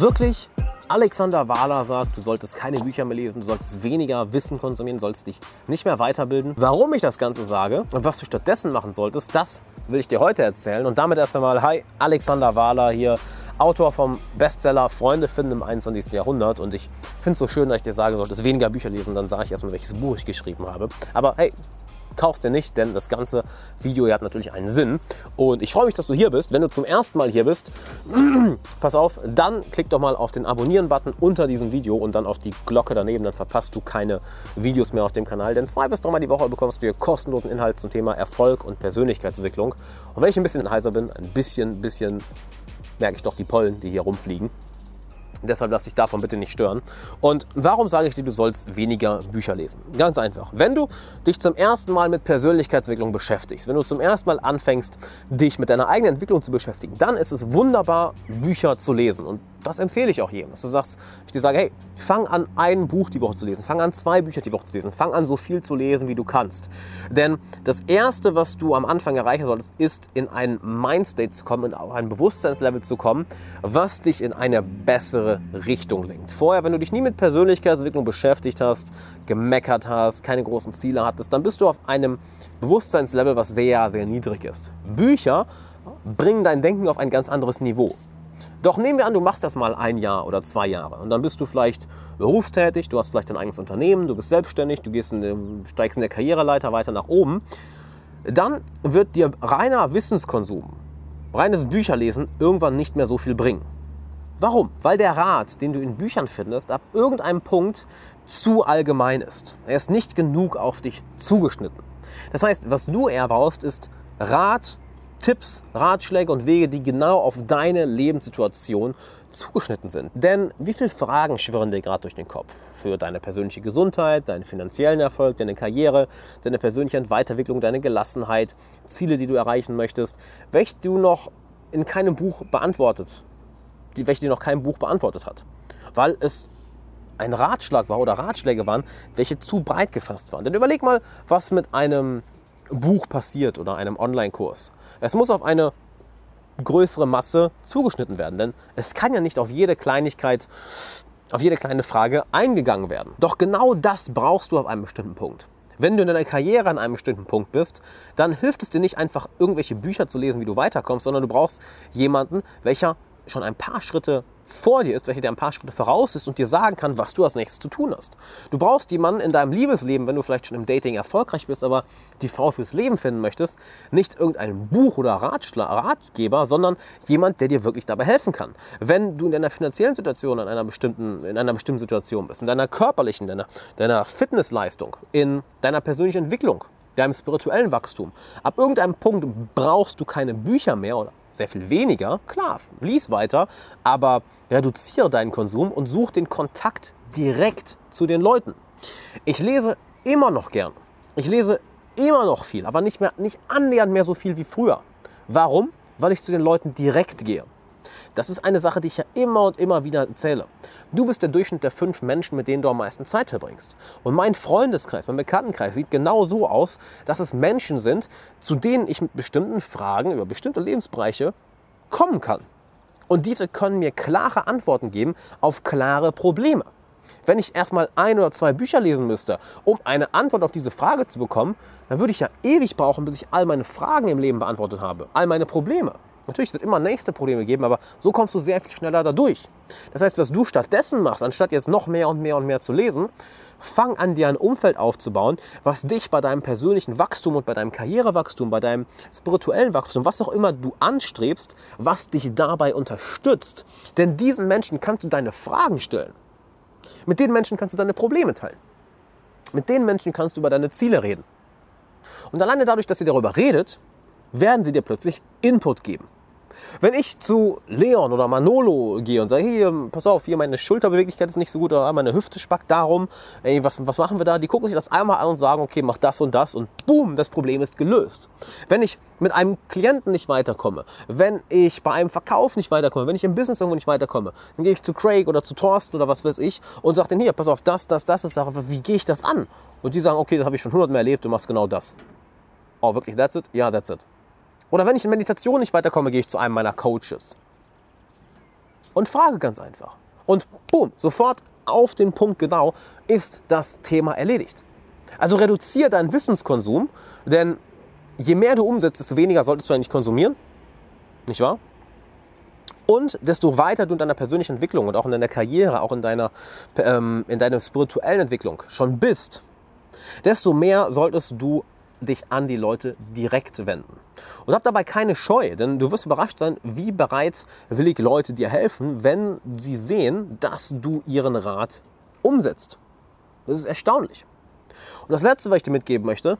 Wirklich? Alexander Wahler sagt, du solltest keine Bücher mehr lesen, du solltest weniger Wissen konsumieren, sollst dich nicht mehr weiterbilden. Warum ich das Ganze sage und was du stattdessen machen solltest, das will ich dir heute erzählen. Und damit erst einmal, hi, Alexander Wahler hier, Autor vom Bestseller Freunde finden im 21. Jahrhundert. Und ich finde es so schön, dass ich dir sagen solltest, weniger Bücher lesen, dann sage ich erstmal, welches Buch ich geschrieben habe. Aber hey, kaufst dir nicht, denn das ganze Video hat natürlich einen Sinn. Und ich freue mich, dass du hier bist. Wenn du zum ersten Mal hier bist, pass auf, dann klick doch mal auf den Abonnieren-Button unter diesem Video und dann auf die Glocke daneben. Dann verpasst du keine Videos mehr auf dem Kanal. Denn zwei bis dreimal die Woche bekommst du hier kostenlosen Inhalt zum Thema Erfolg und Persönlichkeitsentwicklung. Und wenn ich ein bisschen heiser bin, ein bisschen, bisschen merke ich doch die Pollen, die hier rumfliegen. Deshalb lass dich davon bitte nicht stören. Und warum sage ich dir, du sollst weniger Bücher lesen? Ganz einfach. Wenn du dich zum ersten Mal mit Persönlichkeitsentwicklung beschäftigst, wenn du zum ersten Mal anfängst, dich mit deiner eigenen Entwicklung zu beschäftigen, dann ist es wunderbar, Bücher zu lesen. Und das empfehle ich auch jedem. Dass du sagst, ich dir sage, hey, fang an, ein Buch die Woche zu lesen, fang an, zwei Bücher die Woche zu lesen, fang an, so viel zu lesen, wie du kannst. Denn das Erste, was du am Anfang erreichen solltest, ist, in einen Mindstate zu kommen, in ein Bewusstseinslevel zu kommen, was dich in eine bessere Richtung lenkt. Vorher, wenn du dich nie mit Persönlichkeitsentwicklung beschäftigt hast, gemeckert hast, keine großen Ziele hattest, dann bist du auf einem Bewusstseinslevel, was sehr, sehr niedrig ist. Bücher bringen dein Denken auf ein ganz anderes Niveau. Doch nehmen wir an, du machst das mal ein Jahr oder zwei Jahre und dann bist du vielleicht berufstätig, du hast vielleicht dein eigenes Unternehmen, du bist selbstständig, du gehst in, steigst in der Karriereleiter weiter nach oben. Dann wird dir reiner Wissenskonsum, reines Bücherlesen irgendwann nicht mehr so viel bringen. Warum? Weil der Rat, den du in Büchern findest, ab irgendeinem Punkt zu allgemein ist. Er ist nicht genug auf dich zugeschnitten. Das heißt, was du eher brauchst, ist Rat Tipps, Ratschläge und Wege, die genau auf deine Lebenssituation zugeschnitten sind. Denn wie viele Fragen schwirren dir gerade durch den Kopf? Für deine persönliche Gesundheit, deinen finanziellen Erfolg, deine Karriere, deine persönliche Weiterentwicklung, deine Gelassenheit, Ziele, die du erreichen möchtest, welche du noch in keinem Buch beantwortet, die, welche dir noch kein Buch beantwortet hat. Weil es ein Ratschlag war oder Ratschläge waren, welche zu breit gefasst waren. Denn überleg mal, was mit einem Buch passiert oder einem Online-Kurs. Es muss auf eine größere Masse zugeschnitten werden, denn es kann ja nicht auf jede Kleinigkeit, auf jede kleine Frage eingegangen werden. Doch genau das brauchst du auf einem bestimmten Punkt. Wenn du in deiner Karriere an einem bestimmten Punkt bist, dann hilft es dir nicht einfach irgendwelche Bücher zu lesen, wie du weiterkommst, sondern du brauchst jemanden, welcher schon ein paar Schritte vor dir ist, welcher dir ein paar Schritte voraus ist und dir sagen kann, was du als nächstes zu tun hast. Du brauchst jemanden in deinem Liebesleben, wenn du vielleicht schon im Dating erfolgreich bist, aber die Frau fürs Leben finden möchtest, nicht irgendein Buch oder Ratschla Ratgeber, sondern jemand, der dir wirklich dabei helfen kann. Wenn du in deiner finanziellen Situation in einer bestimmten, in einer bestimmten Situation bist, in deiner körperlichen, deiner, deiner Fitnessleistung, in deiner persönlichen Entwicklung, deinem spirituellen Wachstum. Ab irgendeinem Punkt brauchst du keine Bücher mehr oder sehr viel weniger, klar, lies weiter, aber reduziere deinen Konsum und such den Kontakt direkt zu den Leuten. Ich lese immer noch gern. Ich lese immer noch viel, aber nicht, mehr, nicht annähernd mehr so viel wie früher. Warum? Weil ich zu den Leuten direkt gehe. Das ist eine Sache, die ich ja immer und immer wieder erzähle. Du bist der Durchschnitt der fünf Menschen, mit denen du am meisten Zeit verbringst. Und mein Freundeskreis, mein Bekanntenkreis sieht genau so aus, dass es Menschen sind, zu denen ich mit bestimmten Fragen über bestimmte Lebensbereiche kommen kann. Und diese können mir klare Antworten geben auf klare Probleme. Wenn ich erstmal ein oder zwei Bücher lesen müsste, um eine Antwort auf diese Frage zu bekommen, dann würde ich ja ewig brauchen, bis ich all meine Fragen im Leben beantwortet habe, all meine Probleme. Natürlich, es wird immer nächste Probleme geben, aber so kommst du sehr viel schneller dadurch. Das heißt, was du stattdessen machst, anstatt jetzt noch mehr und mehr und mehr zu lesen, fang an, dir ein Umfeld aufzubauen, was dich bei deinem persönlichen Wachstum und bei deinem Karrierewachstum, bei deinem spirituellen Wachstum, was auch immer du anstrebst, was dich dabei unterstützt. Denn diesen Menschen kannst du deine Fragen stellen. Mit den Menschen kannst du deine Probleme teilen. Mit den Menschen kannst du über deine Ziele reden. Und alleine dadurch, dass ihr darüber redet, werden sie dir plötzlich Input geben. Wenn ich zu Leon oder Manolo gehe und sage, hier, pass auf, hier meine Schulterbeweglichkeit ist nicht so gut, oder meine Hüfte spackt darum, ey, was, was machen wir da? Die gucken sich das einmal an und sagen, okay, mach das und das und boom, das Problem ist gelöst. Wenn ich mit einem Klienten nicht weiterkomme, wenn ich bei einem Verkauf nicht weiterkomme, wenn ich im Business irgendwo nicht weiterkomme, dann gehe ich zu Craig oder zu Thorsten oder was weiß ich und sage denen, hier, pass auf, das, das, das ist Sache, wie gehe ich das an? Und die sagen, okay, das habe ich schon hundertmal erlebt, du machst genau das. Oh, wirklich, that's it? Ja, that's it. Oder wenn ich in Meditation nicht weiterkomme, gehe ich zu einem meiner Coaches. und frage ganz einfach. Und boom, sofort auf den Punkt genau ist das Thema erledigt. Also reduziere deinen Wissenskonsum, denn je mehr du umsetzt, desto weniger solltest du eigentlich konsumieren. Nicht wahr? Und desto weiter du in deiner persönlichen Entwicklung und auch in deiner Karriere, auch in deiner, ähm, in deiner spirituellen Entwicklung schon bist, desto mehr solltest du dich an die Leute direkt wenden. Und hab dabei keine Scheu, denn du wirst überrascht sein, wie bereitwillig Leute dir helfen, wenn sie sehen, dass du ihren Rat umsetzt. Das ist erstaunlich. Und das Letzte, was ich dir mitgeben möchte,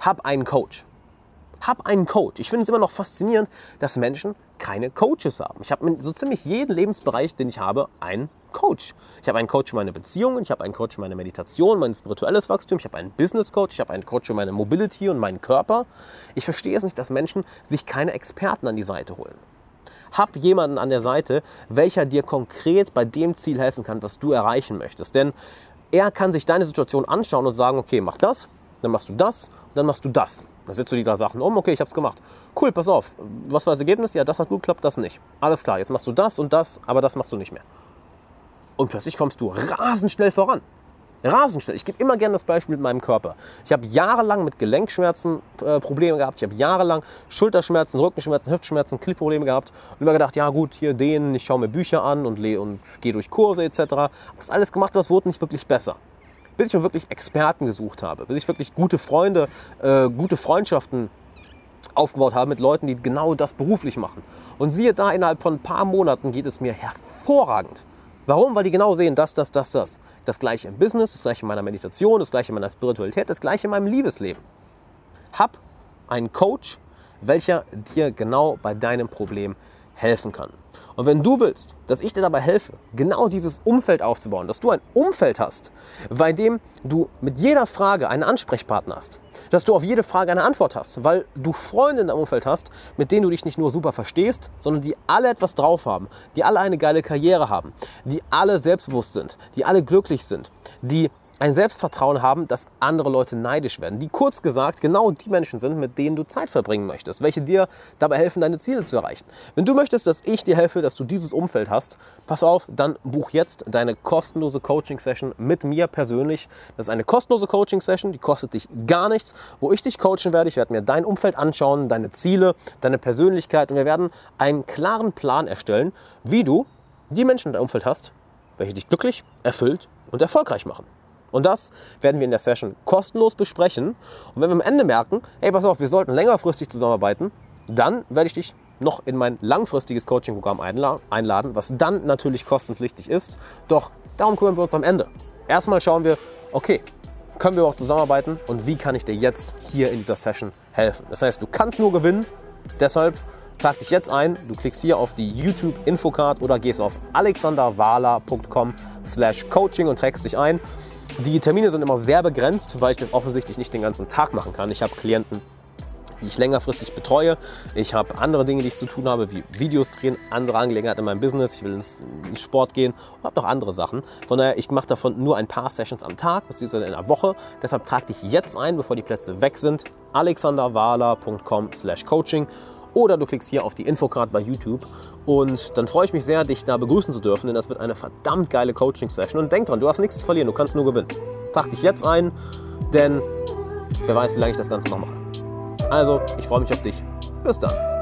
hab einen Coach. Hab einen Coach. Ich finde es immer noch faszinierend, dass Menschen keine Coaches haben. Ich habe in so ziemlich jeden Lebensbereich, den ich habe, einen Coach. Ich habe einen Coach für meine Beziehungen, ich habe einen Coach für meine Meditation, mein spirituelles Wachstum, ich habe einen Business Coach, ich habe einen Coach für meine Mobility und meinen Körper. Ich verstehe es nicht, dass Menschen sich keine Experten an die Seite holen. Hab jemanden an der Seite, welcher dir konkret bei dem Ziel helfen kann, was du erreichen möchtest. Denn er kann sich deine Situation anschauen und sagen, okay, mach das, dann machst du das, dann machst du das. Dann setzt du die drei Sachen um, okay, ich habe es gemacht. Cool, pass auf. Was war das Ergebnis? Ja, das hat gut geklappt, das nicht. Alles klar, jetzt machst du das und das, aber das machst du nicht mehr. Und plötzlich kommst du rasend schnell voran. Rasend schnell. Ich gebe immer gerne das Beispiel mit meinem Körper. Ich habe jahrelang mit Gelenkschmerzen äh, Probleme gehabt. Ich habe jahrelang Schulterschmerzen, Rückenschmerzen, Hüftschmerzen, Knieprobleme gehabt. Und immer gedacht, ja gut, hier dehnen, ich schaue mir Bücher an und, und gehe durch Kurse etc. Habe das alles gemacht, aber es wurde nicht wirklich besser. Bis ich mir wirklich Experten gesucht habe. Bis ich wirklich gute Freunde, äh, gute Freundschaften aufgebaut habe mit Leuten, die genau das beruflich machen. Und siehe da, innerhalb von ein paar Monaten geht es mir hervorragend. Warum? Weil die genau sehen, das, das, das, das. Das gleiche im Business, das gleiche in meiner Meditation, das gleiche in meiner Spiritualität, das gleiche in meinem Liebesleben. Hab einen Coach, welcher dir genau bei deinem Problem helfen kann. Und wenn du willst, dass ich dir dabei helfe, genau dieses Umfeld aufzubauen, dass du ein Umfeld hast, bei dem du mit jeder Frage einen Ansprechpartner hast, dass du auf jede Frage eine Antwort hast, weil du Freunde in deinem Umfeld hast, mit denen du dich nicht nur super verstehst, sondern die alle etwas drauf haben, die alle eine geile Karriere haben, die alle selbstbewusst sind, die alle glücklich sind, die ein Selbstvertrauen haben, dass andere Leute neidisch werden. Die kurz gesagt genau die Menschen sind, mit denen du Zeit verbringen möchtest, welche dir dabei helfen, deine Ziele zu erreichen. Wenn du möchtest, dass ich dir helfe, dass du dieses Umfeld hast, pass auf, dann buch jetzt deine kostenlose Coaching-Session mit mir persönlich. Das ist eine kostenlose Coaching-Session, die kostet dich gar nichts, wo ich dich coachen werde. Ich werde mir dein Umfeld anschauen, deine Ziele, deine Persönlichkeit und wir werden einen klaren Plan erstellen, wie du die Menschen in deinem Umfeld hast, welche dich glücklich, erfüllt und erfolgreich machen. Und das werden wir in der Session kostenlos besprechen. Und wenn wir am Ende merken, hey, pass auf, wir sollten längerfristig zusammenarbeiten, dann werde ich dich noch in mein langfristiges Coaching-Programm einladen, was dann natürlich kostenpflichtig ist. Doch darum kümmern wir uns am Ende. Erstmal schauen wir, okay, können wir auch zusammenarbeiten und wie kann ich dir jetzt hier in dieser Session helfen? Das heißt, du kannst nur gewinnen, deshalb trag dich jetzt ein, du klickst hier auf die YouTube Infocard oder gehst auf alexanderwala.com slash coaching und trägst dich ein. Die Termine sind immer sehr begrenzt, weil ich das offensichtlich nicht den ganzen Tag machen kann. Ich habe Klienten, die ich längerfristig betreue. Ich habe andere Dinge, die ich zu tun habe, wie Videos drehen, andere Angelegenheiten in meinem Business. Ich will ins, Sport gehen und habe noch andere Sachen. Von daher, ich mache davon nur ein paar Sessions am Tag bzw. in einer Woche. Deshalb trag dich jetzt ein, bevor die Plätze weg sind. alexanderwala.com/coaching oder du klickst hier auf die Infocard bei YouTube und dann freue ich mich sehr, dich da begrüßen zu dürfen, denn das wird eine verdammt geile Coaching-Session. Und denk dran, du hast nichts zu verlieren, du kannst nur gewinnen. Trag dich jetzt ein, denn wer weiß, wie lange ich das Ganze noch mache. Also, ich freue mich auf dich. Bis dann.